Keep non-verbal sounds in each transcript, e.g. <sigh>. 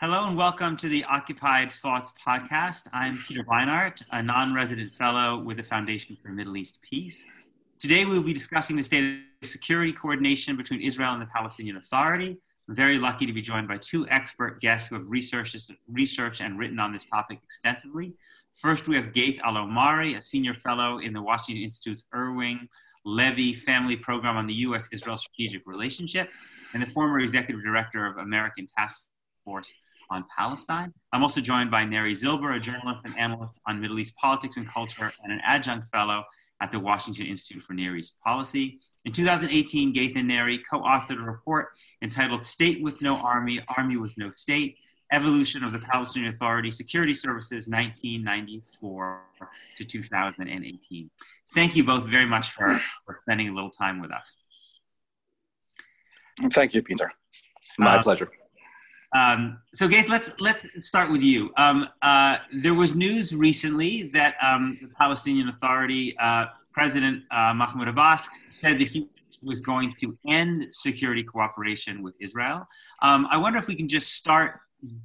Hello and welcome to the Occupied Thoughts podcast. I'm Peter Beinart, a non resident fellow with the Foundation for Middle East Peace. Today we'll be discussing the state of security coordination between Israel and the Palestinian Authority. I'm very lucky to be joined by two expert guests who have researched, researched and written on this topic extensively. First, we have Ghaith Al-Omari, a senior fellow in the Washington Institute's Irwin Levy Family Program on the U.S. Israel Strategic Relationship, and the former executive director of American Task Force on Palestine. I'm also joined by Neri Zilber, a journalist and analyst on Middle East politics and culture, and an adjunct fellow at the Washington Institute for Near East Policy. In 2018, Ghaith and Neri co authored a report entitled State with No Army, Army with No State Evolution of the Palestinian Authority Security Services 1994 to 2018. Thank you both very much for, for spending a little time with us. Thank you, Peter. My uh, pleasure. Um, so, Ghaith, let's let's start with you. Um, uh, there was news recently that um, the Palestinian Authority uh, President uh, Mahmoud Abbas said that he was going to end security cooperation with Israel. Um, I wonder if we can just start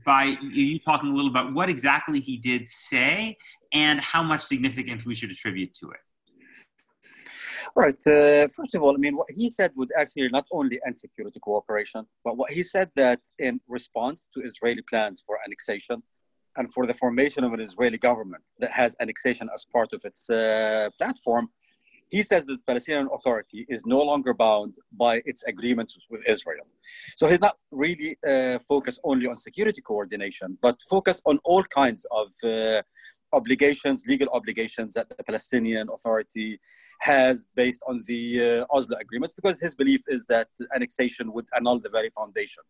by you talking a little about what exactly he did say and how much significance we should attribute to it. Right. Uh, first of all, I mean, what he said was actually not only end security cooperation, but what he said that in response to Israeli plans for annexation and for the formation of an Israeli government that has annexation as part of its uh, platform, he says that the Palestinian Authority is no longer bound by its agreements with Israel. So he's not really uh, focused only on security coordination, but focused on all kinds of uh, obligations, legal obligations that the Palestinian Authority has based on the uh, Oslo agreements, because his belief is that annexation would annul the very foundation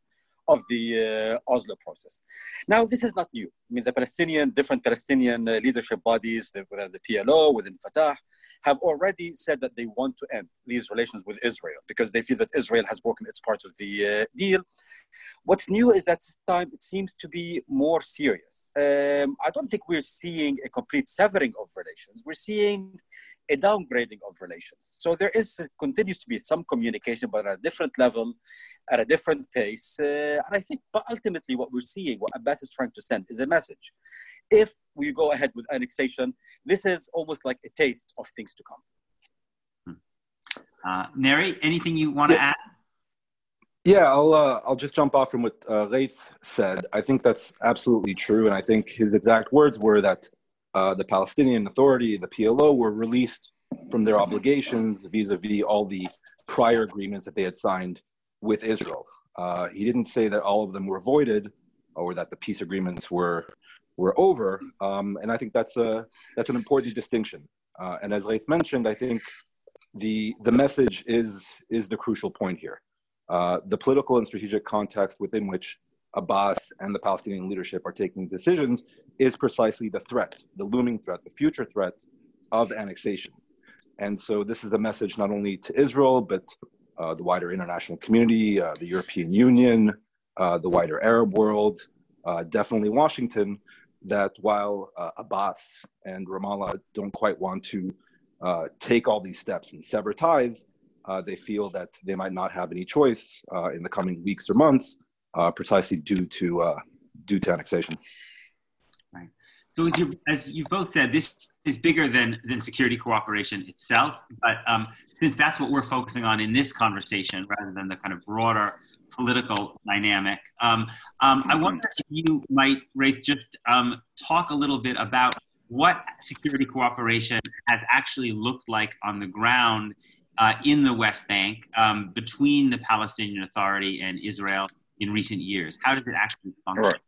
of the uh, Oslo process. Now, this is not new. I mean, the Palestinian, different Palestinian uh, leadership bodies, within the PLO, within Fatah, have already said that they want to end these relations with Israel because they feel that Israel has broken its part of the uh, deal. What's new is that this time it seems to be more serious. Um, I don't think we're seeing a complete severing of relations. We're seeing a downgrading of relations. So there is continues to be some communication, but at a different level, at a different pace. Uh, and I think, but ultimately, what we're seeing, what Abbas is trying to send, is a message. If we go ahead with annexation, this is almost like a taste of things to come. Hmm. Uh, Neri, anything you want to yeah. add? Yeah, I'll uh, I'll just jump off from what uh, Ghaith said. I think that's absolutely true, and I think his exact words were that uh, the Palestinian Authority, the PLO, were released from their obligations vis-a-vis all the prior agreements that they had signed with Israel. Uh, he didn't say that all of them were voided or that the peace agreements were were over, um, and I think that's a that's an important distinction. Uh, and as Ghaith mentioned, I think the the message is is the crucial point here. Uh, the political and strategic context within which Abbas and the Palestinian leadership are taking decisions is precisely the threat, the looming threat, the future threat of annexation. And so this is a message not only to Israel, but uh, the wider international community, uh, the European Union, uh, the wider Arab world, uh, definitely Washington, that while uh, Abbas and Ramallah don't quite want to uh, take all these steps and sever ties, they feel that they might not have any choice in the coming weeks or months uh, precisely due to uh, due to annexation. Right. So as you as you both said, this is bigger than than security cooperation itself. But um, since that's what we're focusing on in this conversation, rather than the kind of broader political dynamic, um, um, I wonder if you might, Rafe, just um, talk a little bit about what security cooperation has actually looked like on the ground uh, in the West Bank um, between the Palestinian Authority and Israel in recent years? How does it actually function?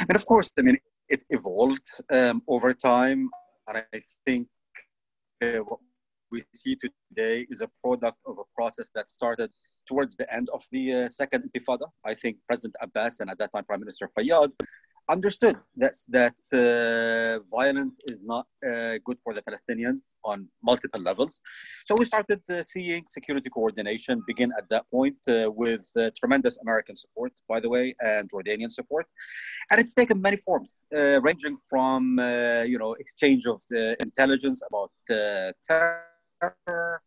And of course, I mean, it evolved um, over time. And I think uh, what we see today is a product of a process that started towards the end of the uh, second intifada. I think President Abbas and at that time Prime Minister Fayyad understood that that uh, violence is not uh, good for the Palestinians on multiple levels. So we started uh, seeing security coordination begin at that point uh, with uh, tremendous American support, by the way, and Jordanian support, and it's taken many forms, uh, ranging from you know exchange of intelligence about terror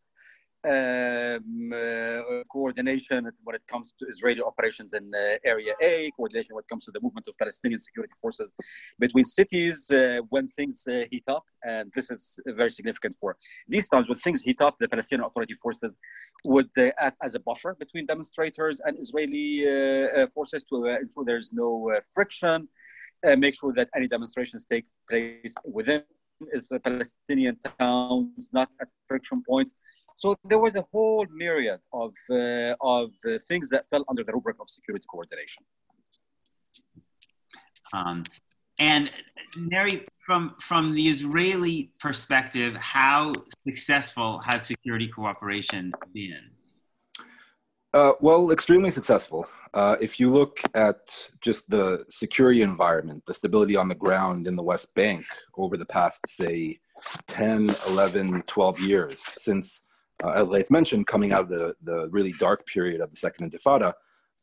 um, uh, coordination when it comes to Israeli operations in uh, Area A, coordination when it comes to the movement of Palestinian security forces between cities uh, when things uh, heat up. And this is very significant for these times. When things heat up, the Palestinian Authority forces would uh, act as a buffer between demonstrators and Israeli uh, forces to ensure there's no friction, make sure that any demonstrations take place within is the Palestinian towns, not at friction points. So there was a whole myriad of, uh, of uh, things that fell under the rubric of security coordination. Um, and Neri, from, from the Israeli perspective, how successful has security cooperation been? Uh, well, extremely successful. Uh, if you look at just the security environment, the stability on the ground in the West Bank over the past, say, 10, 11, 12 years, since, uh, as Leith mentioned, coming out of the, the really dark period of the Second Intifada,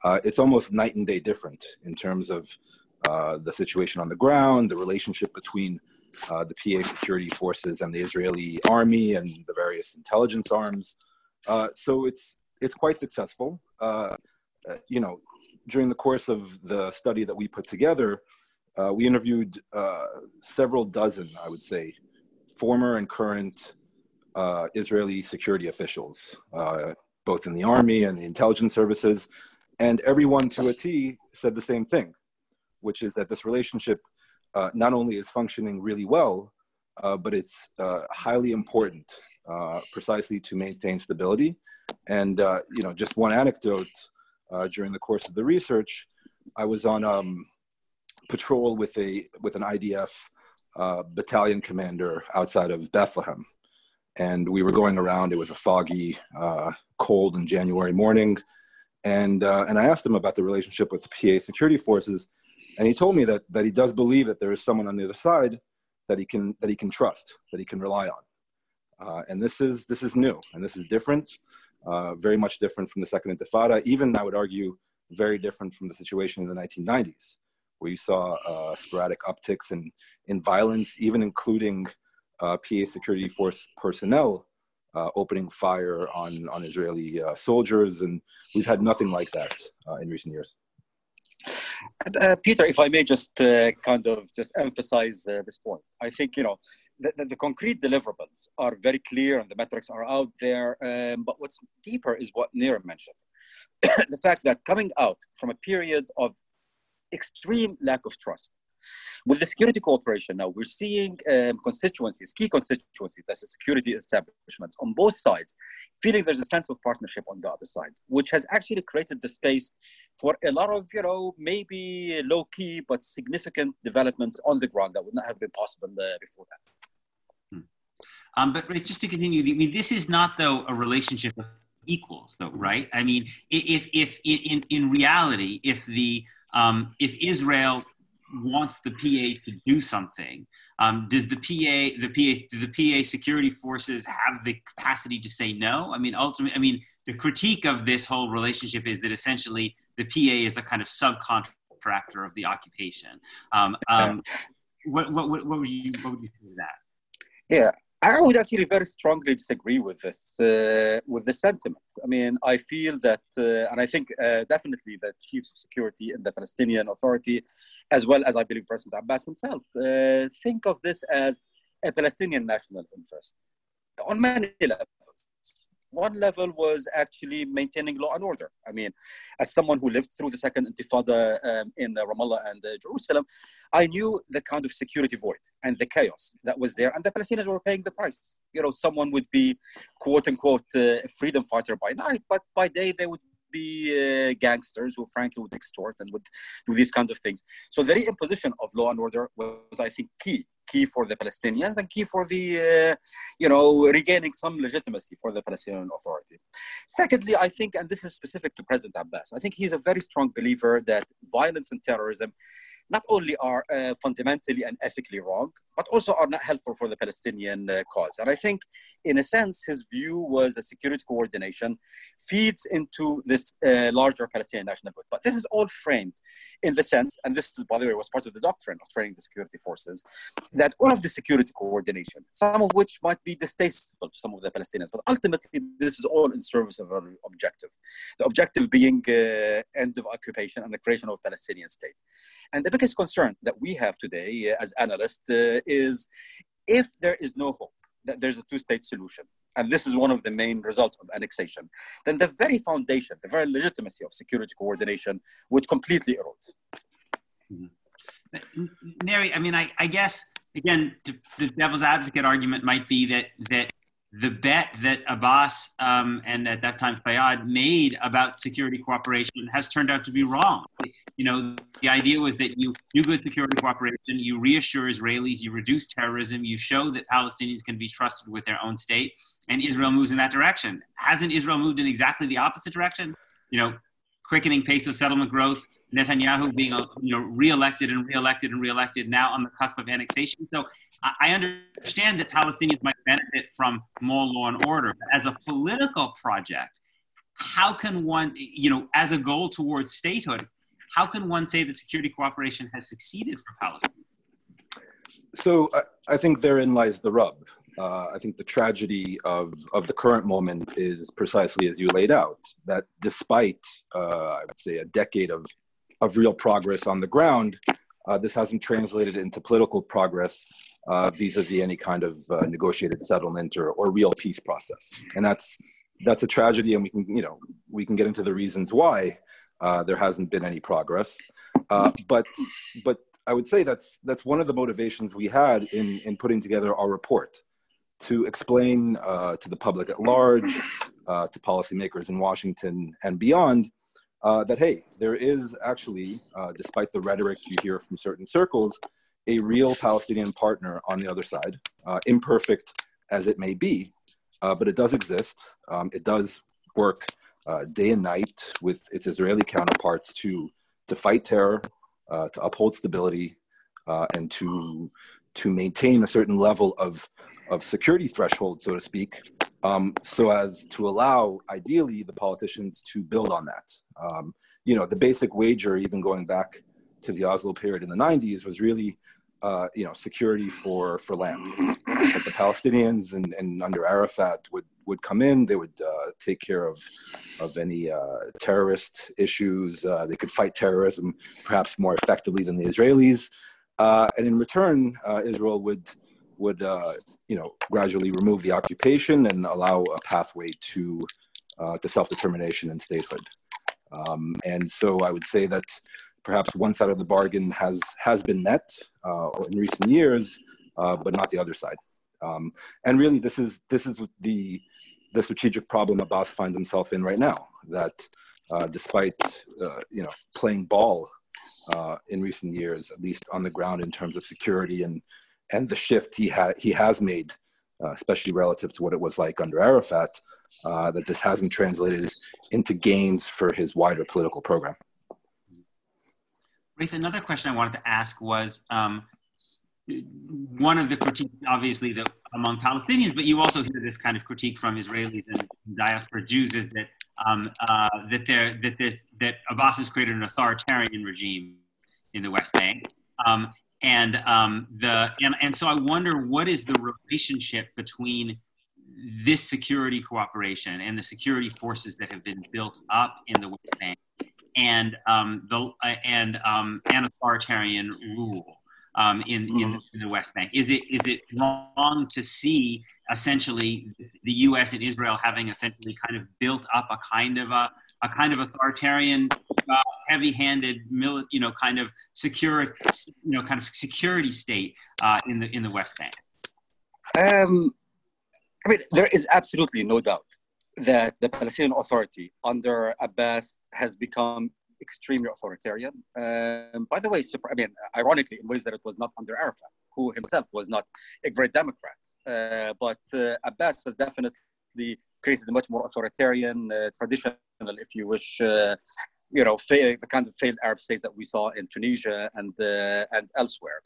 uh, it's almost night and day different in terms of uh, the situation on the ground, the relationship between uh, the PA security forces and the Israeli army and the various intelligence arms. so it's it's quite successful. Uh, uh, you know, during the course of the study that we put together, uh, we interviewed uh, several dozen, I would say, former and current uh, Israeli security officials, uh, both in the army and the intelligence services, and everyone to a T said the same thing, which is that this relationship uh, not only is functioning really well, but it's highly important, precisely to maintain stability. And you know, just one anecdote uh, during the course of the research, I was on um, patrol with a with an IDF uh, battalion commander outside of Bethlehem, and we were going around. It was a foggy, uh, cold and January morning, and uh, and I asked him about the relationship with the PA security forces, and he told me that that he does believe that there is someone on the other side that he can that he can trust, that he can rely on. Uh, and this is this is new and this is different uh, very much different from the Second Intifada, even I would argue very different from the situation in the 1990s, where you saw uh, sporadic upticks in, in violence, even including PA security force personnel uh, opening fire on, on Israeli uh, soldiers. And we've had nothing like that uh, in recent years. Uh, Peter, if I may just uh, kind of just emphasize uh, this point, I think you know the, the, the, concrete deliverables are very clear and the metrics are out there. Um, but what's deeper is what Nir mentioned, <coughs> the fact that coming out from a period of extreme lack of trust, with the security cooperation now, we're seeing um, constituencies, key constituencies, that's the security establishments on both sides, feeling there's a sense of partnership on the other side, which has actually created the space for a lot of, you know, maybe low key but significant developments on the ground that would not have been possible uh, before that. Hmm. Um, but right, just to continue, I mean, this is not though a relationship of equals, though, right? I mean, if if in in reality, if the um, if Israel wants the PA to do something. Um, does the PA, the PA, do the PA security forces have the capacity to say no? I mean, ultimately, I mean, the critique of this whole relationship is that essentially the PA is a kind of subcontractor of the occupation. Um, um, <laughs> what, what, what, what, would you, what would you say to that? Yeah, I would actually very strongly disagree with this, uh, with the sentiment. I mean, I feel that, uh, and I think uh, definitely the chiefs of security in the Palestinian Authority, as well as I believe President Abbas himself, uh, think of this as a Palestinian national interest on many levels one level was actually maintaining law and order. I mean, as someone who lived through the second intifada um, in Ramallah and uh, Jerusalem, I knew the kind of security void and the chaos that was there, and the Palestinians were paying the price. You know, someone would be quote unquote uh, freedom fighter by night, but by day they would be uh, gangsters who frankly would extort and would do these kind of things. So the reimposition of law and order was, I think, key, key for the Palestinians and key for the, uh, you know, regaining some legitimacy for the Palestinian Authority. Secondly, I think, and this is specific to President Abbas, I think he's a very strong believer that violence and terrorism not only are uh, fundamentally and ethically wrong, but also are not helpful for the Palestinian uh, cause. And I think, in a sense, his view was that security coordination feeds into this uh, larger Palestinian national good. But this is all framed in the sense, and this, by the way, was part of the doctrine of training the security forces, that all of the security coordination, some of which might be distasteful to some of the Palestinians, but ultimately this is all in service of our objective. The objective being uh, end of occupation and the creation of a Palestinian state. And the biggest concern that we have today uh, as analysts uh, is if there is no hope that there's a two-state solution, and this is one of the main results of annexation, then the very foundation, the very legitimacy of security coordination would completely erode. Mm-hmm. I mean, I, I guess again, the devil's advocate argument might be that that the bet that Abbas um, and at that time Fayyad made about security cooperation has turned out to be wrong. You know, the idea was that you do good security cooperation, you reassure Israelis, you reduce terrorism, you show that Palestinians can be trusted with their own state, and Israel moves in that direction. Hasn't Israel moved in exactly the opposite direction? You know, quickening pace of settlement growth, Netanyahu being you know reelected and reelected and reelected now on the cusp of annexation. So I understand that Palestinians might benefit from more law and order, but as a political project, how can one you know as a goal towards statehood, how can one say that security cooperation has succeeded for Palestine? So I, I think therein lies the rub. Uh, I think the tragedy of, of the current moment is precisely as you laid out that despite, uh, I would say, a decade of of real progress on the ground. Uh, this hasn't translated into political progress uh, vis-a-vis any kind of uh, negotiated settlement or, or real peace process, and that's that's a tragedy. And we can you know we can get into the reasons why uh, there hasn't been any progress, uh, but but I would say that's that's one of the motivations we had in in putting together our report to explain uh, to the public at large, to policymakers in Washington and beyond uh, that hey, there is actually, uh, despite the rhetoric you hear from certain circles, a real Palestinian partner on the other side, uh, imperfect as it may be, uh, but it does exist. Um, it does work uh, day and night with its Israeli counterparts to to fight terror, uh, to uphold stability, and to to maintain a certain level of of security threshold, so to speak, um, so as to allow, ideally, the politicians to build on that. Um, you know, the basic wager, even going back to the Oslo period in the 90s, was really, uh, you know, security for for land. That the Palestinians and, and under Arafat would would come in, they would uh, take care of of any uh, terrorist issues. Uh, they could fight terrorism perhaps more effectively than the Israelis, uh, and in return, uh, Israel would would you know, gradually remove the occupation and allow a pathway to, uh, to self-determination and statehood. Um, and so I would say that perhaps one side of the bargain has, has been met uh, in recent years, uh, but not the other side. Um, and really, this is, this is the, the strategic problem Abbas finds himself in right now, that uh, despite, uh, you know, playing ball uh, in recent years, at least on the ground in terms of security and and the shift he had he has made, uh, especially relative to what it was like under Arafat, uh, that this hasn't translated into gains for his wider political program. Raith, another question I wanted to ask was um, one of the critiques, obviously, that among Palestinians, but you also hear this kind of critique from Israelis and diaspora Jews, is that um, uh, that there that this that Abbas has created an authoritarian regime in the West Bank. Um, and um, the and, and so I wonder what is the relationship between this security cooperation and the security forces that have been built up in the West Bank and um, the uh, and um, an authoritarian rule um, in, in, mm-hmm. in the West Bank. Is it is it wrong to see essentially the U.S. and Israel having essentially kind of built up a kind of a a kind of authoritarian, uh, heavy-handed, you know, kind of secure, you know, kind of security state uh, in the in the West Bank? Um, I mean, there is absolutely no doubt that the Palestinian Authority under Abbas has become extremely authoritarian. Um, by the way, I mean, ironically, in ways that it was not under Arafat, who himself was not a great Democrat. Uh, but uh, Abbas has definitely created a much more authoritarian, uh, traditional, if you wish, uh, you know, the kind of failed Arab states that we saw in Tunisia and uh, and elsewhere.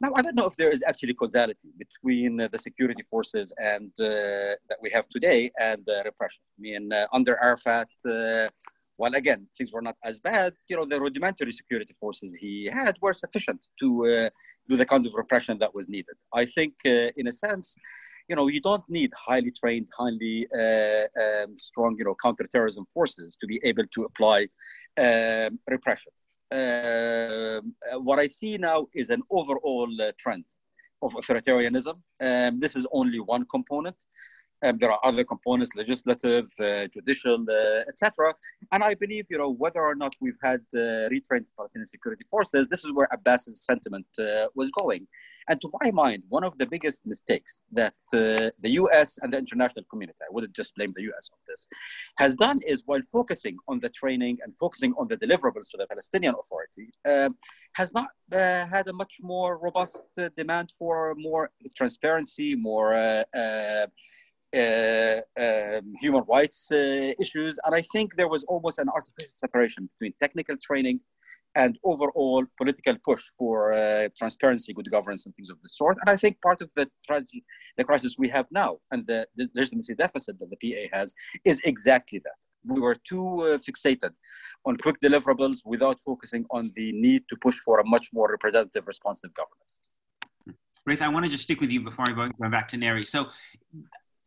Now, I don't know if there is actually causality between uh, the security forces and uh, that we have today and uh, repression. I mean, uh, under Arafat, uh, while again things were not as bad, you know, the rudimentary security forces he had were sufficient to do the kind of repression that was needed. I think, in a sense, you know, you don't need highly trained, highly um, strong, you know, counterterrorism forces to be able to apply um, repression. Uh, what I see now is an overall uh, trend of authoritarianism. Um, this is only one component. Um, there are other components, legislative, uh, judicial, uh, etc. And I believe, you know, whether or not we've had uh, retrained Palestinian security forces, this is where Abbas's sentiment uh, was going. And to my mind, one of the biggest mistakes that uh, the US and the international community, I wouldn't just blame the US on this, has done is while focusing on the training and focusing on the deliverables to the Palestinian Authority, uh, has not uh, had a much more robust demand for more transparency, more uh, um, human rights uh, issues. And I think there was almost an artificial separation between technical training and overall political push for uh, transparency, good governance, and things of the sort. And I think part of the, tragedy, the crisis we have now and the, the legitimacy deficit that the PA has is exactly that. We were too uh, fixated on quick deliverables without focusing on the need to push for a much more representative, responsive governance. Raith, I want to just stick with you before I go, go back to Neri. So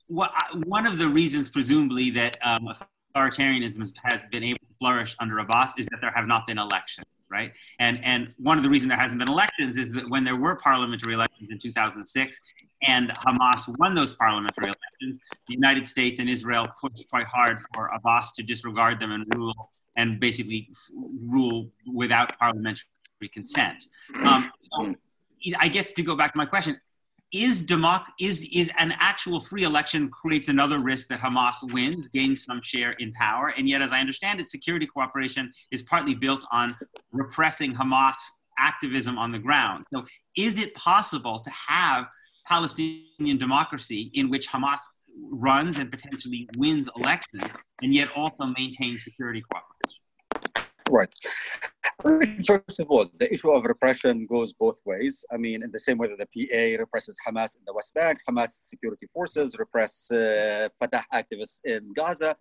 what, one of the reasons, presumably, that um, authoritarianism has been able to flourish under Abbas is that there have not been elections, right? And and one of the reasons there hasn't been elections is that when there were parliamentary elections in 2006 and Hamas won those parliamentary elections, the United States and Israel pushed quite hard for Abbas to disregard them and rule and basically rule without parliamentary consent. Um, so I guess to go back to my question, is democ is is an actual free election creates another risk that Hamas wins, gains some share in power, and yet, as I understand it, security cooperation is partly built on repressing Hamas activism on the ground. So, is it possible to have Palestinian democracy in which Hamas runs and potentially wins elections, and yet also maintains security cooperation? Right. First of all, the issue of repression goes both ways. I mean, in the same way that the PA represses Hamas in the West Bank, Hamas security forces repress uh, Fatah activists in Gaza.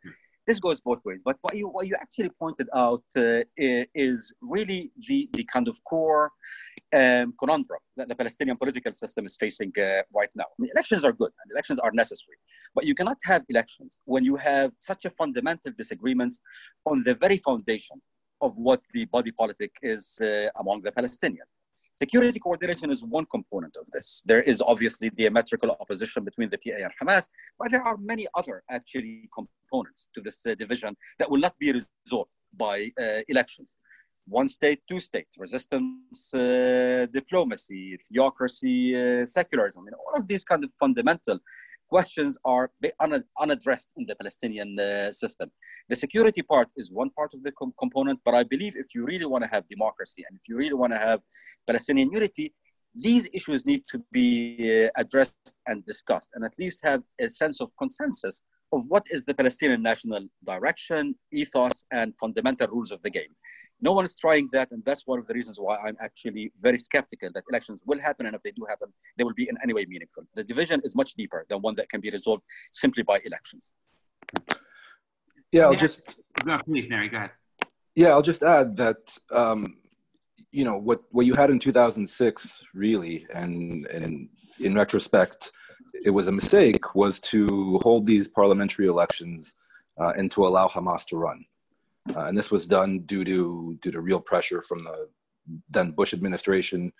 This goes both ways. But what you what you actually pointed out uh, is really the the kind of core um, conundrum that the Palestinian political system is facing uh, right now. Elections are good and elections are necessary, but you cannot have elections when you have such a fundamental disagreement on the very foundation of what the body politic is uh, among the Palestinians. Security coordination is one component of this. There is obviously diametrical opposition between the PA and Hamas, but there are many other actually components to this uh, division that will not be resolved by uh, elections one state, two states, resistance, uh, diplomacy, theocracy, uh, secularism. I mean, all of these kind of fundamental questions are un- unaddressed in the Palestinian uh, system. The security part is one part of the com- component, but I believe if you really want to have democracy and if you really want to have Palestinian unity, these issues need to be uh, addressed and discussed and at least have a sense of consensus of what is the Palestinian national direction, ethos, and fundamental rules of the game. No one is trying that, and that's one of the reasons why I'm actually very skeptical that elections will happen, and if they do happen, they will be in any way meaningful. The division is much deeper than one that can be resolved simply by elections. Yeah, I'll just. No, please, Neri, go ahead. Yeah, I'll just add that um, you know what what you had in 2006 really, and and in retrospect, it was a mistake was to hold these parliamentary elections uh, and to allow Hamas to run. Uh, and this was done due to due to real pressure from the then Bush administration.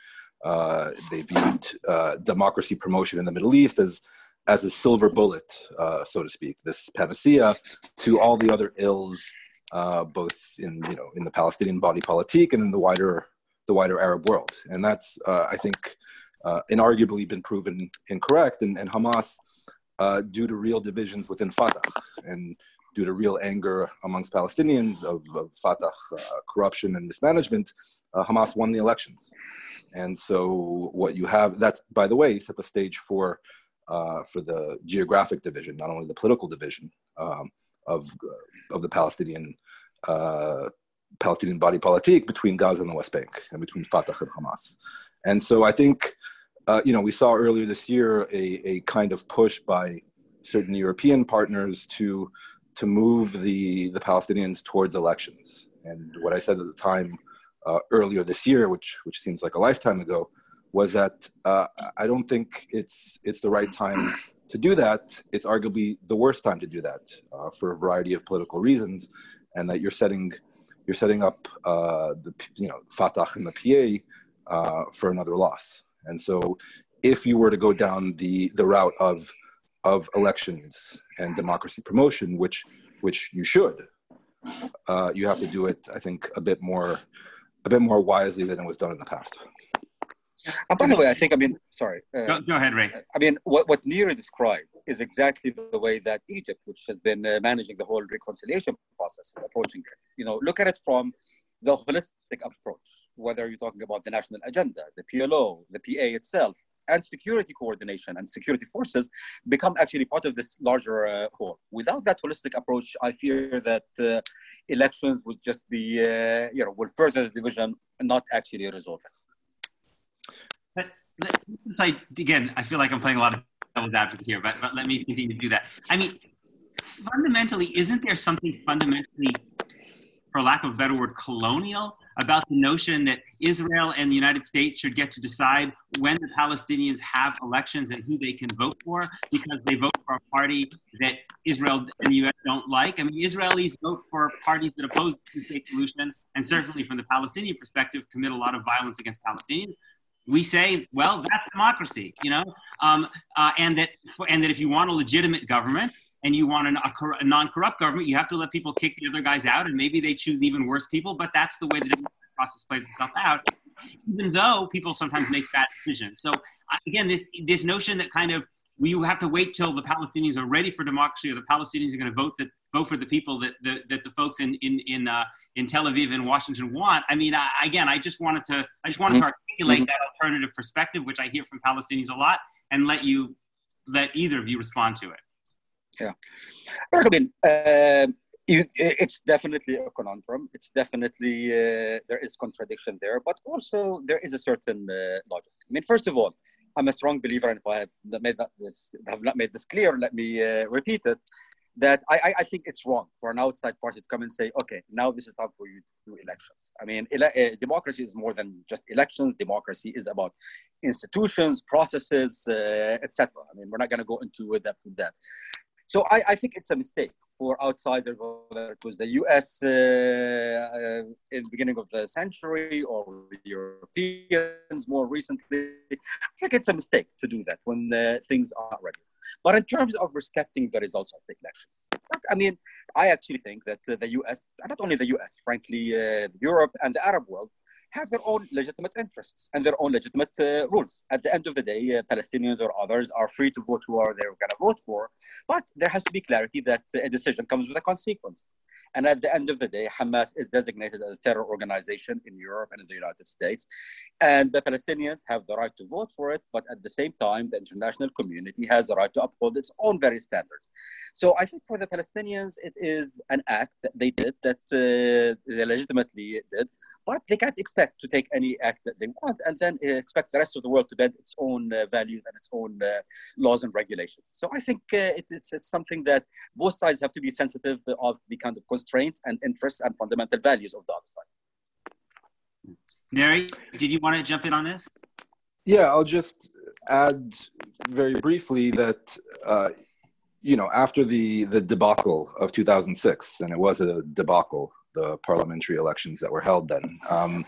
Uh, they viewed uh, democracy promotion in the Middle East as as a silver bullet, uh, so to speak, this panacea to all the other ills, uh, both in you know in the Palestinian body politic and in the wider the wider Arab world. And that's I think uh, inarguably been proven incorrect. And, and Hamas, uh, due to real divisions within Fatah and due to real anger amongst Palestinians of, of Fatah uh, corruption and mismanagement, uh, Hamas won the elections. And so what you have, that's, by the way, set the stage for, uh, for the geographic division, not only the political division um, of, of the Palestinian Palestinian body politic between Gaza and the West Bank and between Fatah and Hamas. And so I think, uh, you know, we saw earlier this year a, a kind of push by certain European partners to to move the the Palestinians towards elections. And what I said at the time uh, earlier this year, which which seems like a lifetime ago, was that uh, I don't think it's it's the right time to do that. It's arguably the worst time to do that uh, for a variety of political reasons, and that you're setting you're setting up uh, the you know Fatah and the PA uh, for another loss. And so, if you were to go down the the route of of elections and democracy promotion, which which you should, uh, you have to do it. I think a bit more a bit more wisely than it was done in the past. And by the way, I think I mean, sorry. Uh, go, go, ahead, Ray. I mean, what what Nir described is exactly the way that Egypt, which has been uh, managing the whole reconciliation process, is approaching it. You know, look at it from the holistic approach. Whether you're talking about the national agenda, the PLO, the PA itself, and security coordination and security forces become actually part of this larger uh, whole. Without that holistic approach, I fear that uh, elections would just be, uh, you know, will further the division and not actually resolve it. But play again. I feel like I'm playing a lot of devil's advocate here, but, but let me continue to do that. I mean, fundamentally, isn't there something fundamentally, for lack of a better word, colonial about the notion that Israel and the United States should get to decide when the Palestinians have elections and who they can vote for because they vote for a party that Israel and the U.S. don't like. I mean, Israelis vote for parties that oppose the two-state solution and certainly from the Palestinian perspective commit a lot of violence against Palestinians we say, well, that's democracy, you know, um, uh, and that and that if you want a legitimate government and you want an, a, a, non-corrupt government, you have to let people kick the other guys out, and maybe they choose even worse people. But that's the way the process plays itself out. Even though people sometimes make that decision. So uh, again, this this notion that kind of we have to wait till the Palestinians are ready for democracy, or the Palestinians are going to vote that vote for the people that the, that the folks in in in, uh, in Tel Aviv and Washington want. I mean, I, again, I just wanted to I just wanted mm-hmm. to articulate mm-hmm. that alternative perspective, which I hear from Palestinians a lot, and let you let either of you respond to it. Yeah, I mean, uh, it's definitely a conundrum. It's definitely uh, there is contradiction there, but also there is a certain uh, logic. I mean, first of all, I'm a strong believer, and if I have made that this, have not made this clear, let me uh, repeat it that I, I think it's wrong for an outside party to come and say, okay, now this is time for you to do elections. I mean, ele- uh, democracy is more than just elections. Democracy is about institutions, processes, uh, etc. I mean, we're not going to go into depth with that. So I, I, think it's a mistake for outsiders, whether it was the US uh, uh, in the beginning of the century or the Europeans more recently. I think it's a mistake to do that when things are ready. But in terms of respecting the results of the elections, I mean, I actually think that uh, the US, not only the US, frankly, uh, Europe and the Arab world, have their own legitimate interests and their own legitimate uh, rules. At the end of the day, uh, Palestinians or others are free to vote who are they're going to vote for, but there has to be clarity that a decision comes with a consequence. And at the end of the day, Hamas is designated as a terror organization in Europe and in the United States. And the Palestinians have the right to vote for it, but at the same time, the international community has the right to uphold its own very standards. So I think for the Palestinians, it is an act that they did, that uh, they legitimately did, but they can't expect to take any act that they want and then expect the rest of the world to bend its own uh, values and its own uh, laws and regulations. So I think uh, it, it's, it's something that both sides have to be sensitive of the kind of constraints and interests and fundamental values of the other side. Neri, did you want to jump in on this? Yeah, I'll just add very briefly that uh, you know after the the debacle of 2006, and it was a debacle, the parliamentary elections that were held then. Um,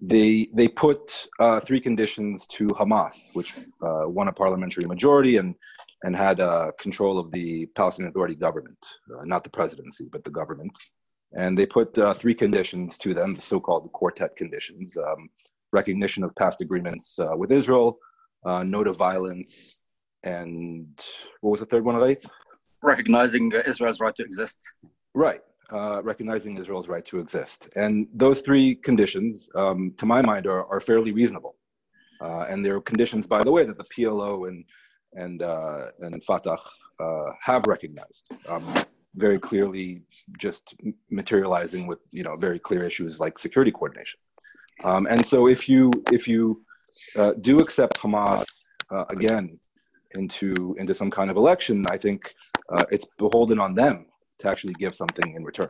they they put uh, three conditions to Hamas, which uh, won a parliamentary majority and and had uh, control of the Palestinian Authority government, uh, not the presidency, but the government. And they put uh, three conditions to them, the so-called quartet conditions: um, recognition of past agreements uh, with Israel, uh, no to violence, and what was the third one, Raith? Recognizing Israel's right to exist. Right. Uh, recognizing Israel's right to exist. And those three conditions, um, to my mind, are, are fairly reasonable. Uh, and they're conditions, by the way, that the PLO and and uh, and Fatah uh, have recognized. Um, very clearly just materializing with you know very clear issues like security coordination. Um, and so if you if you uh, do accept Hamas uh, again into into some kind of election, I think uh, it's beholden on them to actually give something in return.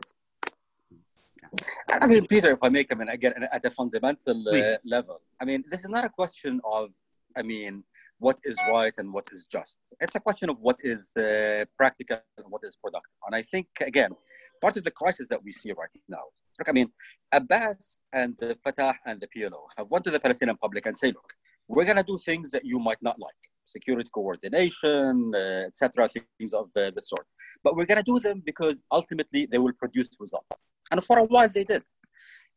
I mean, Peter, if I may come in again at a fundamental uh, level, I mean, this is not a question of, I mean, what is right and what is just. It's a question of what is uh, practical and what is productive. And I think, again, part of the crisis that we see right now, look, I mean, Abbas and the Fatah and the PLO have went to the Palestinian public and say, look, we're going to do things that you might not like security coordination, uh, etc., things of the, the sort. But we're going to do them because ultimately they will produce results. And for a while they did.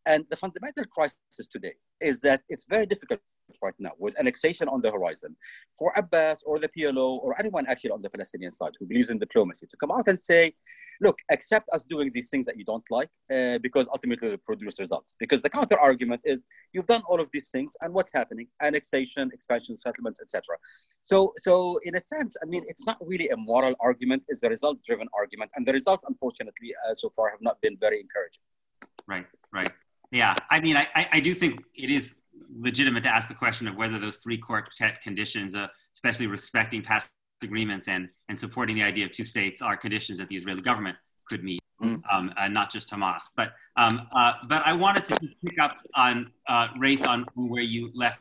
And the fundamental crisis today is that it's very difficult right now with annexation on the horizon for Abbas or the PLO or anyone actually on the Palestinian side who believes in diplomacy to come out and say, look, accept us doing these things that you don't like uh, because ultimately they produce results. Because the counter argument is you've done all of these things and what's happening? Annexation, expansion, settlements, etc. So, so in a sense, I mean, it's not really a moral argument; it's a result-driven argument, and the results, unfortunately, uh, so far have not been very encouraging. Right, right. Yeah, I mean, I, I do think it is legitimate to ask the question of whether those three quartet conditions, uh, especially respecting past agreements and, and supporting the idea of two states, are conditions that the Israeli government could meet, mm. um, uh, not just Hamas. But um, uh, but I wanted to pick up on uh, Raith on where you left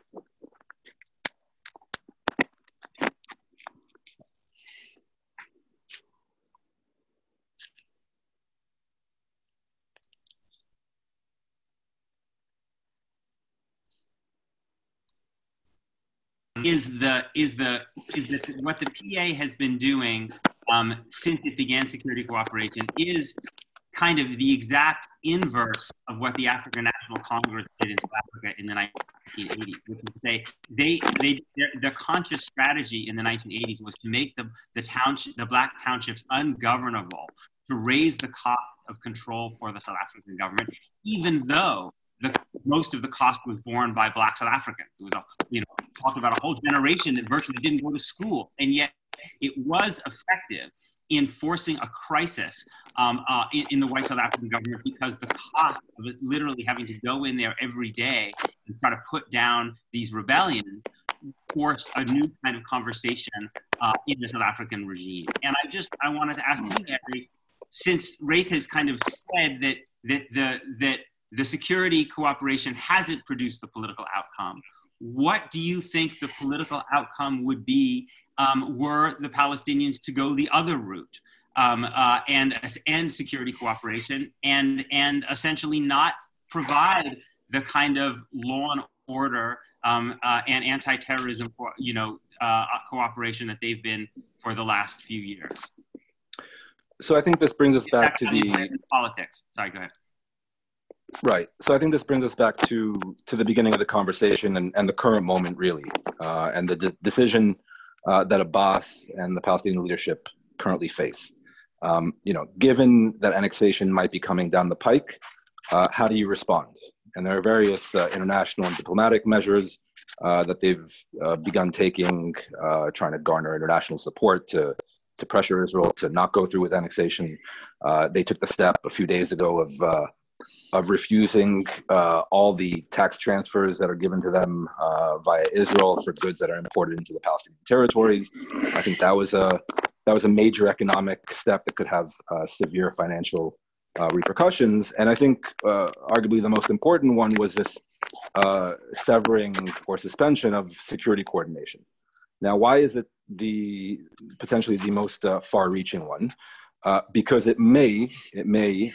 is the is the is the, what the PA has been doing um, since it began security cooperation is kind of the exact inverse of what the African National Congress did in South Africa in the 1980s, which is to say they they their, their conscious strategy in the 1980s was to make the the township the black townships ungovernable to raise the cost of control for the South African government, even though the, most of the cost was borne by Black South Africans. It was a, you know, talked about a whole generation that virtually didn't go to school, and yet it was effective in forcing a crisis um, uh, in, in, the white South African government because the cost of it literally having to go in there every day and try to put down these rebellions forced a new kind of conversation uh, in the South African regime. And I just I wanted to ask you, Gary, since Raith has kind of said that that the that the security cooperation hasn't produced the political outcome. What do you think the political outcome would be um, were the Palestinians to go the other route um, uh, and and security cooperation and and essentially not provide the kind of law and order um, uh, and anti-terrorism, you know, uh, cooperation that they've been for the last few years? So I think this brings us back to the politics. Sorry, go ahead. Right. So I think this brings us back to to the beginning of the conversation and, and the current moment, really, uh, and the de- decision uh, that Abbas and the Palestinian leadership currently face. Um, you know, given that annexation might be coming down the pike, uh, how do you respond? And there are various uh, international and diplomatic measures uh, that they've uh, begun taking, trying to garner international support to to pressure Israel to not go through with annexation. they took the step a few days ago of of refusing uh, all the tax transfers that are given to them uh, via Israel for goods that are imported into the Palestinian territories. I think that was a that was a major economic step that could have uh, severe financial uh, repercussions. And I think uh, arguably the most important one was this uh, severing or suspension of security coordination. Now, why is it the potentially the most far-reaching one? because it may it may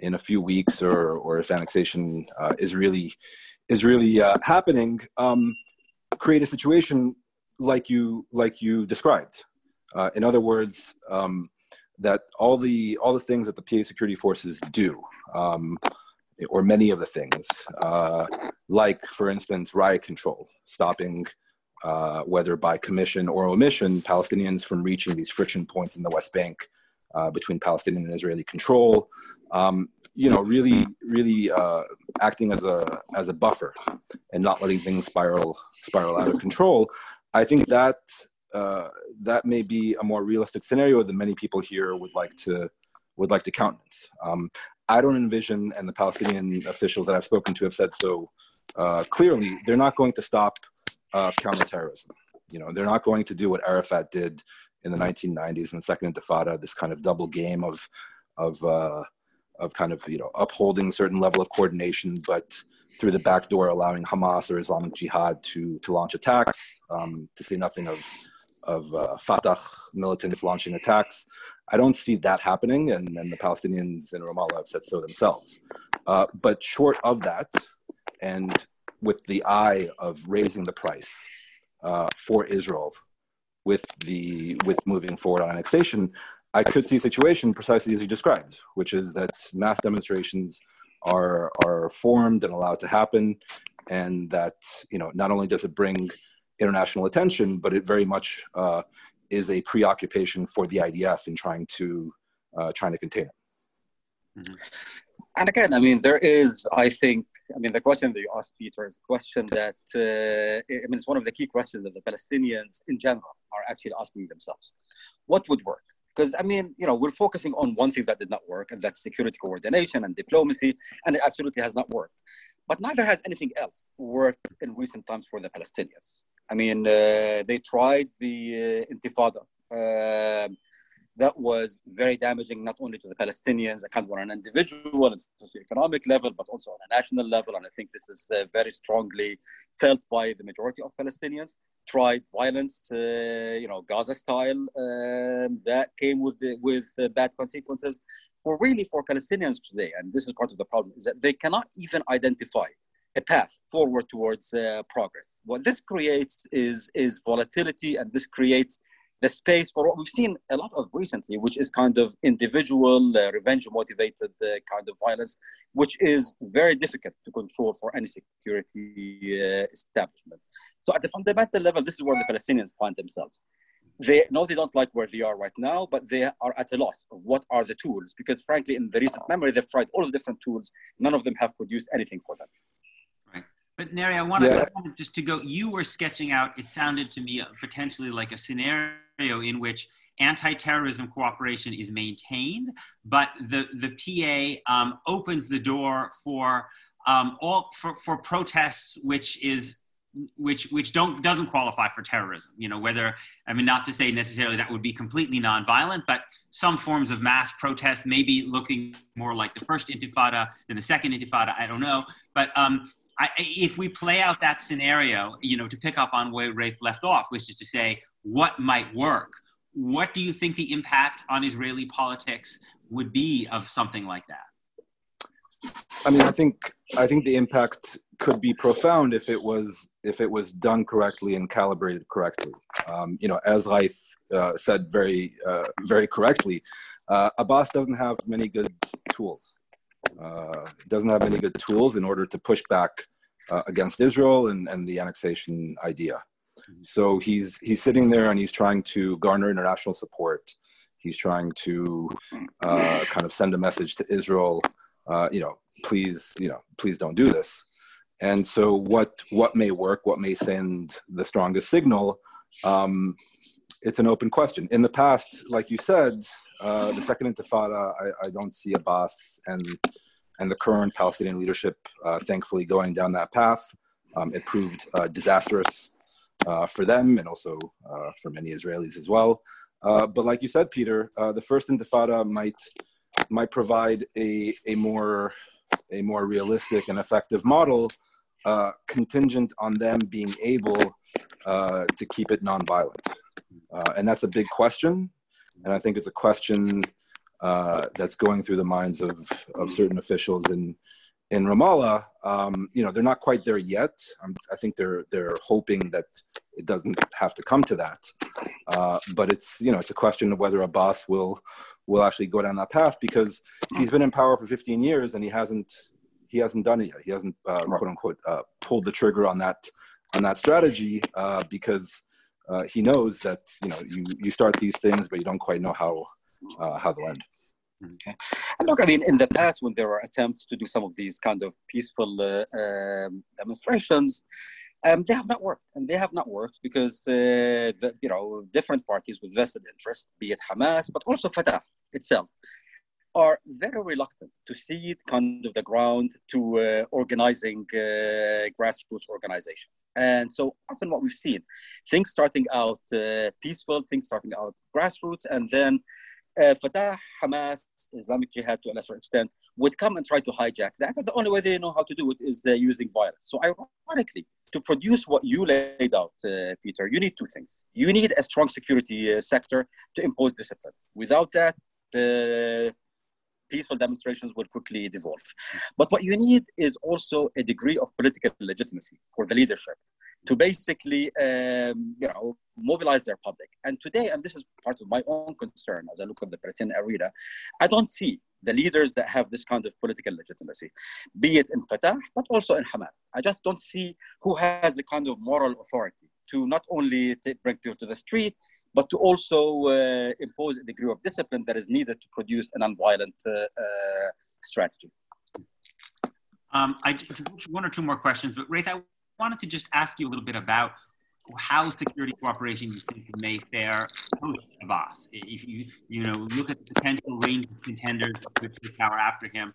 in a few weeks or or if annexation uh, is really is really uh, happening um, create a situation like you like you described. Uh, in other words um, that all the all the things that the PA security forces do um, or many of the things uh, like for instance riot control stopping uh, whether by commission or omission palestinians from reaching these friction points in the west bank uh, between palestinian and israeli control um, you know, really, really uh, acting as a as a buffer and not letting things spiral spiral out of control. I think that uh, that may be a more realistic scenario than many people here would like to would like to countenance. Um, I don't envision, and the Palestinian officials that I've spoken to have said so uh, clearly, they're not going to stop uh, counterterrorism. You know, they're not going to do what Arafat did in the 1990s and the Second Intifada, this kind of double game of of uh, of kind of you know upholding a certain level of coordination, but through the back door allowing Hamas or Islamic Jihad to to launch attacks. Um, to say nothing of of uh, Fatah militants launching attacks. I don't see that happening, and, and the Palestinians in Ramallah have said so themselves. Uh, but short of that, and with the eye of raising the price uh, for Israel with the with moving forward on annexation, I could see a situation precisely as you described, which is that mass demonstrations are are formed and allowed to happen, and that you know not only does it bring international attention, but it very much uh, is a preoccupation for the IDF in trying to uh, trying to contain it. Mm-hmm. And again, I mean, there is, I think, I mean, the question that you asked, Peter, is a question that uh, I mean, it's one of the key questions that the Palestinians in general are actually asking themselves: What would work? Because I mean, you know, we're focusing on one thing that did not work, and that's security coordination and diplomacy, and it absolutely has not worked. But neither has anything else worked in recent times for the Palestinians. I mean, uh, they tried the uh, Intifada. Uh, that was very damaging not only to the Palestinians, kind of on an individual and socioeconomic level, but also on a national level. And I think this is uh, very strongly felt by the majority of Palestinians. Tried violence, uh, you know, Gaza style, um, that came with the, with uh, bad consequences. For really for Palestinians today, and this is part of the problem, is that they cannot even identify a path forward towards uh, progress. What this creates is, is volatility, and this creates the space for what we've seen a lot of recently, which is kind of individual, uh, revenge motivated uh, kind of violence, which is very difficult to control for any security uh, establishment. So, at the fundamental level, this is where the Palestinians find themselves. They know they don't like where they are right now, but they are at a loss of what are the tools. Because, frankly, in the recent memory, they've tried all the different tools. None of them have produced anything for them. Right. But Neri, I want yeah. just to go. You were sketching out. It sounded to me potentially like a scenario in which anti-terrorism cooperation is maintained, but the the PA um, opens the door for um, all for, for protests, which is which which don't doesn't qualify for terrorism. You know, whether I mean not to say necessarily that would be completely nonviolent, but some forms of mass protest, maybe looking more like the first Intifada than the second Intifada. I don't know, but um, I, if we play out that scenario, you know, to pick up on where Ghaith left off, which is to say what might work, what do you think the impact on Israeli politics would be of something like that? I mean, I think I think the impact could be profound if it was if it was done correctly and calibrated correctly. Um, you know, as Ghaith uh, said very uh, very correctly, uh, Abbas doesn't have many good tools. Uh, he doesn't have any good tools in order to push back uh, against Israel and, and the annexation idea. So he's he's sitting there and he's trying to garner international support. He's trying to uh, kind of send a message to Israel, uh, you know, please, you know, please don't do this. And so what what may work, what may send the strongest signal, um, it's an open question. In the past, like you said, uh, the second intifada, I, I, don't see Abbas and and the current Palestinian leadership, uh, thankfully, going down that path. Um, it proved uh, disastrous uh, for them and also uh, for many Israelis as well. but like you said, Peter, the first intifada might might provide a a more a more realistic and effective model, contingent on them being able to keep it nonviolent. and that's a big question and I think it's a question uh, that's going through the minds of, of certain officials in in Ramallah. Um, you know, they're not quite there yet. I'm, i think they're they're hoping that it doesn't have to come to that. Uh, but it's you know it's a question of whether Abbas will will actually go down that path because he's been in power for 15 years and he hasn't he hasn't done it yet. He hasn't uh, quote unquote uh, pulled the trigger on that on that strategy uh, because uh, he knows that you know you you start these things, but you don't quite know how uh, how they'll end. Okay. And look, I mean, in the past, when there were attempts to do some of these kind of peaceful uh, um, demonstrations, Um, they have not worked, and they have not worked because uh, the, you know different parties with vested interest, be it Hamas, but also Fatah itself, are very reluctant to cede kind of the ground to uh, organizing uh, grassroots organization. And so often what we've seen, things starting out uh, peaceful, things starting out grassroots, and then uh, Fatah, Hamas, Islamic Jihad to a lesser extent, would come and try to hijack that. And the only way they know how to do it is uh, using violence. So, ironically, to produce what you laid out, uh, Peter, you need two things. You need a strong security uh, sector to impose discipline. Without that, the peaceful demonstrations will quickly devolve. But what you need is also a degree of political legitimacy for the leadership to basically um, you know mobilize their public. And today, and this is part of my own concern as I look at the Palestinian arena, I don't see the leaders that have this kind of political legitimacy, be it in Fatah, but also in Hamas. I just don't see who has the kind of moral authority to not only bring people to the street, but to also uh, impose a degree of discipline that is needed to produce an nonviolent uh, uh, strategy. Um, I one or two more questions, but Ghaith, I wanted to just ask you a little bit about how security cooperation you think may fare post Abbas. If you you know look at the potential range of contenders which take power after him,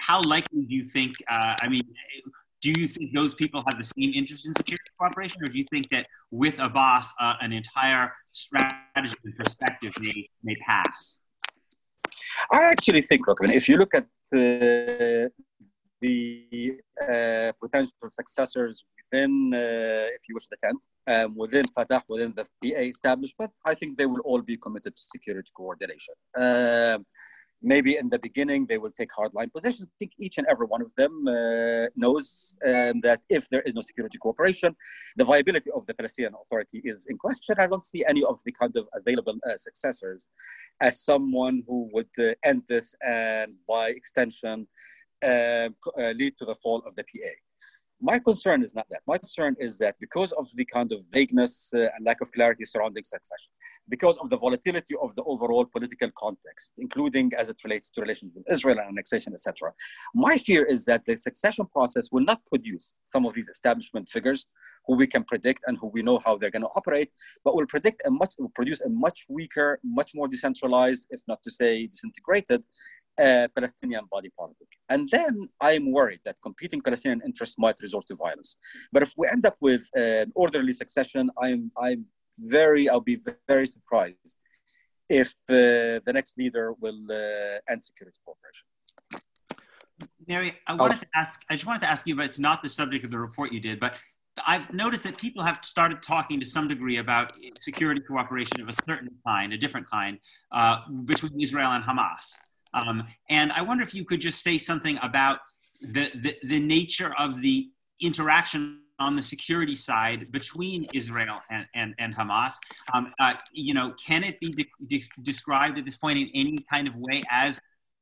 how likely do you think? Uh, I mean, do you think those people have the same interest in security cooperation, or do you think that with Abbas, uh, an entire strategy and perspective may may pass? I actually think, look, I mean, if you look at uh, the uh, potential successors within, uh, if you wish, the tent, um, within Fatah, within the PA establishment, I think they will all be committed to security coordination. Um, maybe in the beginning they will take hardline positions. I think each and every one of them uh, knows um, that if there is no security cooperation, the viability of the Palestinian Authority is in question. I don't see any of the kind of available uh, successors as someone who would uh, end this and, by extension, uh, uh, lead to the fall of the PA. My concern is not that. My concern is that because of the kind of vagueness uh, and lack of clarity surrounding succession, because of the volatility of the overall political context, including as it relates to relations with Israel and annexation, etc., my fear is that the succession process will not produce some of these establishment figures who we can predict and who we know how they're going to operate, but will predict a much will produce a much weaker, much more decentralized, if not to say disintegrated, uh, Palestinian body politic. And then I'm worried that competing Palestinian interests might resort to violence. But if we end up with an orderly succession, I'm, I'm very, I'll be very surprised if uh, the next leader will uh, end security cooperation. Neri, I wanted oh. to ask, I just wanted to ask you, but it's not the subject of the report you did, but I've noticed that people have started talking to some degree about security cooperation of a certain kind, a different kind, uh, between Israel and Hamas. Um, and I wonder if you could just say something about the, the, the nature of the interaction on the security side between Israel and, and, and Hamas. Um, uh, you know, can it be de- de- described at this point in any kind of way as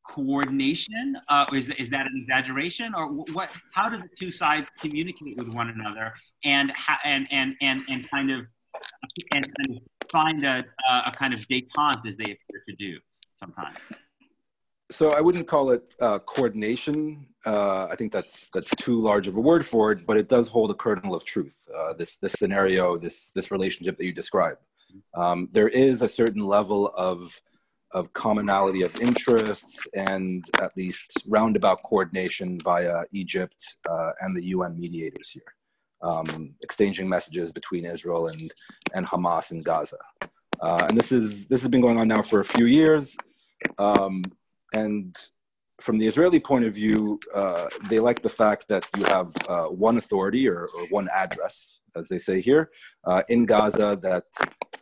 coordination? Uh, or is, is that an exaggeration? Or what? How do the two sides communicate with one another and and and and and kind of and, and find a, a kind of détente as they appear to do sometimes? So I wouldn't call it uh, coordination. Uh, I think that's that's too large of a word for it, but it does hold a kernel of truth. Uh, this this scenario, this this relationship that you describe, um, there is a certain level of of commonality of interests and at least roundabout coordination via Egypt uh, and the UN mediators here, um, exchanging messages between Israel and and Hamas in Gaza. Uh, and this is this has been going on now for a few years. Um, and from the Israeli point of view, uh, they like the fact that you have uh, one authority or, or, one address, as they say here, uh, in Gaza that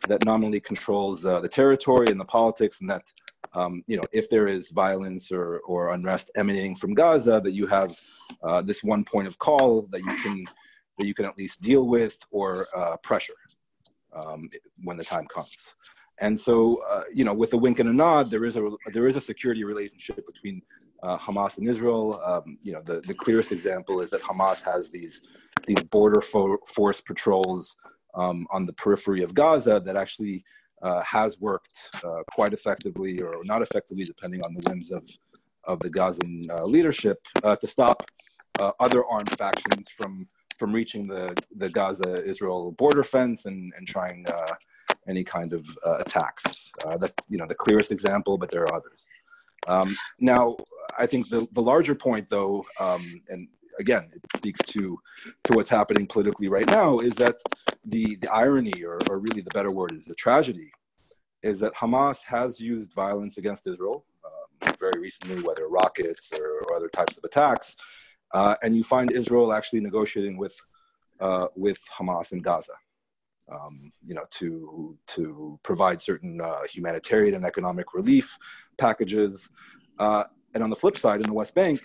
that nominally controls uh, the territory and the politics, and that um, you know if there is violence or, or unrest emanating from Gaza, that you have uh, this one point of call that you can that you can at least deal with or uh, pressure um, when the time comes. And so, uh, you know, with a wink and a nod, there is a there is a security relationship between uh, Hamas and Israel. Um, you know, the, the clearest example is that Hamas has these these border fo- force patrols um, on the periphery of Gaza that actually uh, has worked uh, quite effectively or not effectively, depending on the whims of of the Gazan uh, leadership, uh, to stop other armed factions from from reaching the, the Gaza Israel border fence and, and trying any kind of uh, attacks. Uh, that's you know the clearest example, but there are others. Um, now, I think the, the larger point, though, um, and again, it speaks to to what's happening politically right now, is that the the irony, or, or really the better word, is the tragedy, is that Hamas has used violence against Israel um, very recently, whether rockets or, or, other types of attacks, uh, and you find Israel actually negotiating with uh, with Hamas in Gaza. Um, you know, to to provide certain uh, humanitarian and economic relief packages, uh, and on the flip side, in the West Bank,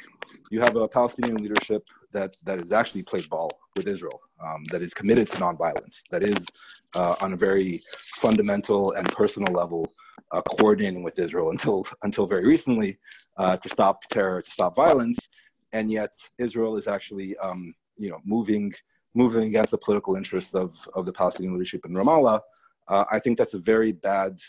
you have a Palestinian leadership that, that has actually played ball with Israel, um, that is committed to nonviolence, that is uh, on a very fundamental and personal level uh, coordinating with Israel until, until very recently uh, to stop terror, to stop violence. And yet Israel is actually um, you know, moving, moving against the political interests of, of the Palestinian leadership in Ramallah. Uh, I think that's a very bad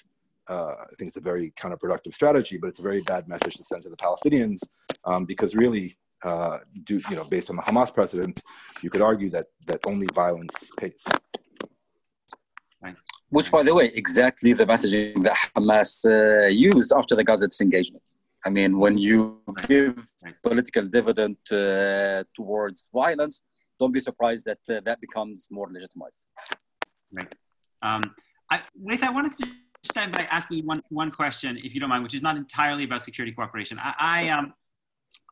uh, I think it's a very counterproductive strategy, but it's a very bad message to send to the Palestinians um, because really, uh, do, you know, based on the Hamas precedent, you could argue that that only violence pays. Which, by the way, exactly the messaging that Hamas uh, used after the Gaza disengagement. I mean, when you give political dividend uh, towards violence, don't be surprised that uh, that becomes more legitimized. Right. Um, I, Ghaith, I wanted to start by asking you one, one question, if you don't mind, which is not entirely about security cooperation. I, I um,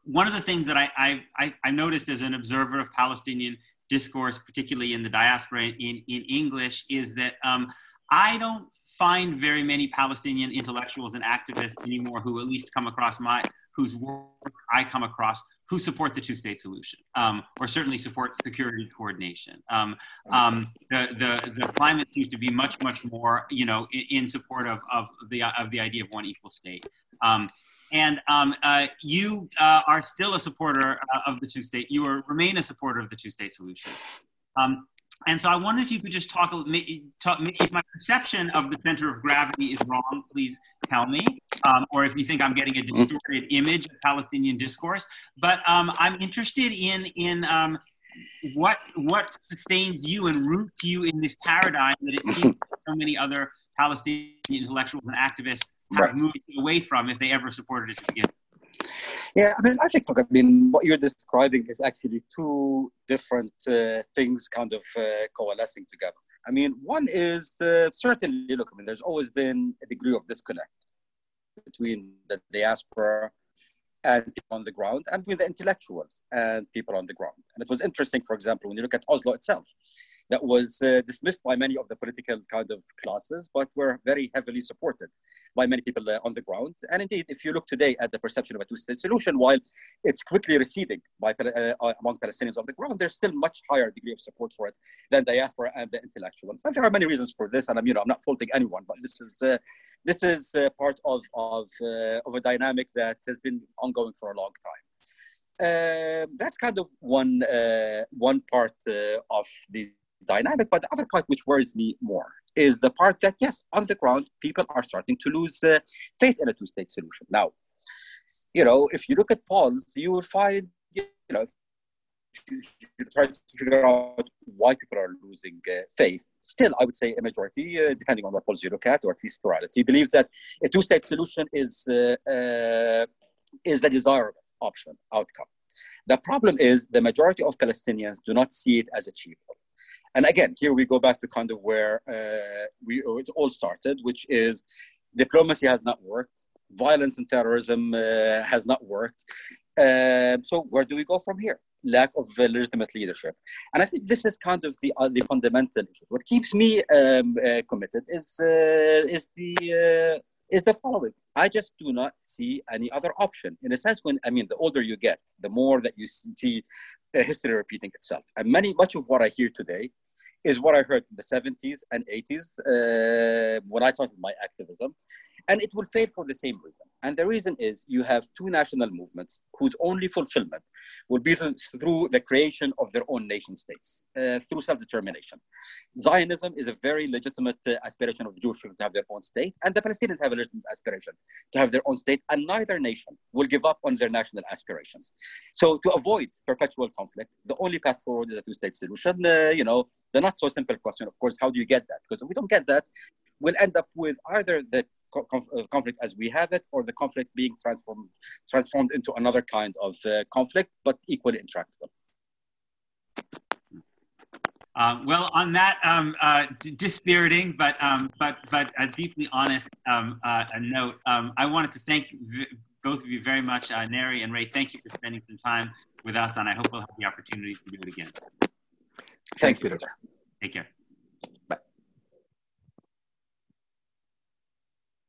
one of the things that I, I, I noticed as an observer of Palestinian discourse, particularly in the diaspora in, in English, is that um, I don't find very many Palestinian intellectuals and activists anymore who at least come across my, whose work I come across, who support the two-state solution, um, or certainly support security coordination. Um, um, the, the, the climate seems to be much, much more, you know, in, in support of, of, the, of the idea of one equal state. Um, and um, uh, you uh, are still a supporter uh, of the two-state, you are, remain a supporter of the two-state solution. Um, and so I wonder if you could just talk, talk if my perception of the center of gravity is wrong, please tell me, um, or if you think I'm getting a mm-hmm. distorted image of Palestinian discourse. But um, I'm interested in in um, what what sustains you and roots you in this paradigm that it seems <laughs> so many other Palestinian intellectuals and activists have right. moved away from if they ever supported it to begin. Yeah, I mean, I think, look, I mean, what you're describing is actually two different uh, things kind of uh, coalescing together. I mean, one is uh, certainly, look, I mean, there's always been a degree of disconnect between the diaspora and people on the ground and with the intellectuals and people on the ground. And it was interesting, for example, when you look at Oslo itself, that was uh, dismissed by many of the political kind of classes, but were very heavily supported by many people uh, on the ground. And indeed, if you look today at the perception of a two-state solution, while it's quickly receding by, uh, uh, among Palestinians on the ground, there's still much higher degree of support for it than diaspora and the intellectuals. And there are many reasons for this, and I'm, you know, I'm not faulting anyone, but this is uh, this is uh, part of of, of a dynamic that has been ongoing for a long time. Uh, that's kind of one uh, one part uh, of the dynamic. But the other part which worries me more is the part that, yes, on the ground, people are starting to lose uh, faith in a two state solution. Now, you know, if you look at polls, you will find, you know, you, try to figure out why people are losing uh, faith. Still, I would say a majority, uh, depending on what polls you look at, or at least plurality, believes that a two-state solution is uh, uh, is a desirable option outcome. The problem is the majority of Palestinians do not see it as achievable. And again, here we go back to kind of where uh, we it all started, which is diplomacy has not worked, violence and terrorism uh, has not worked. Uh, so where do we go from here? Lack of legitimate leadership, and I think this is kind of the uh, the fundamental issue. What keeps me um, uh, committed is uh, is the is the following. I just do not see any other option. In a sense, when I mean, the older you get, the more that you see history repeating itself. And many, much of what I hear today is what I heard in the 70s and 80s uh, when I started my activism. And it will fail for the same reason. And the reason is you have two national movements whose only fulfillment will be through the creation of their own nation states, uh, through self determination. Zionism is a very legitimate uh, aspiration of the Jewish people to have their own state, and the Palestinians have a legitimate aspiration to have their own state, and neither nation will give up on their national aspirations. So, to avoid perpetual conflict, the only path forward is a two state solution. Uh, you know, the not so simple question, of course, how do you get that? Because if we don't get that, we'll end up with either the conflict as we have it, or the conflict being transformed transformed into another kind of uh, conflict, but equally intractable. Um, well, on that um, uh, dispiriting but um, but but a deeply honest um, uh, note, um, I wanted to thank both of you very much, uh, Neri and Ghaith. Thank you for spending some time with us, and I hope we'll have the opportunity to do it again. Thanks, Peter. Take care.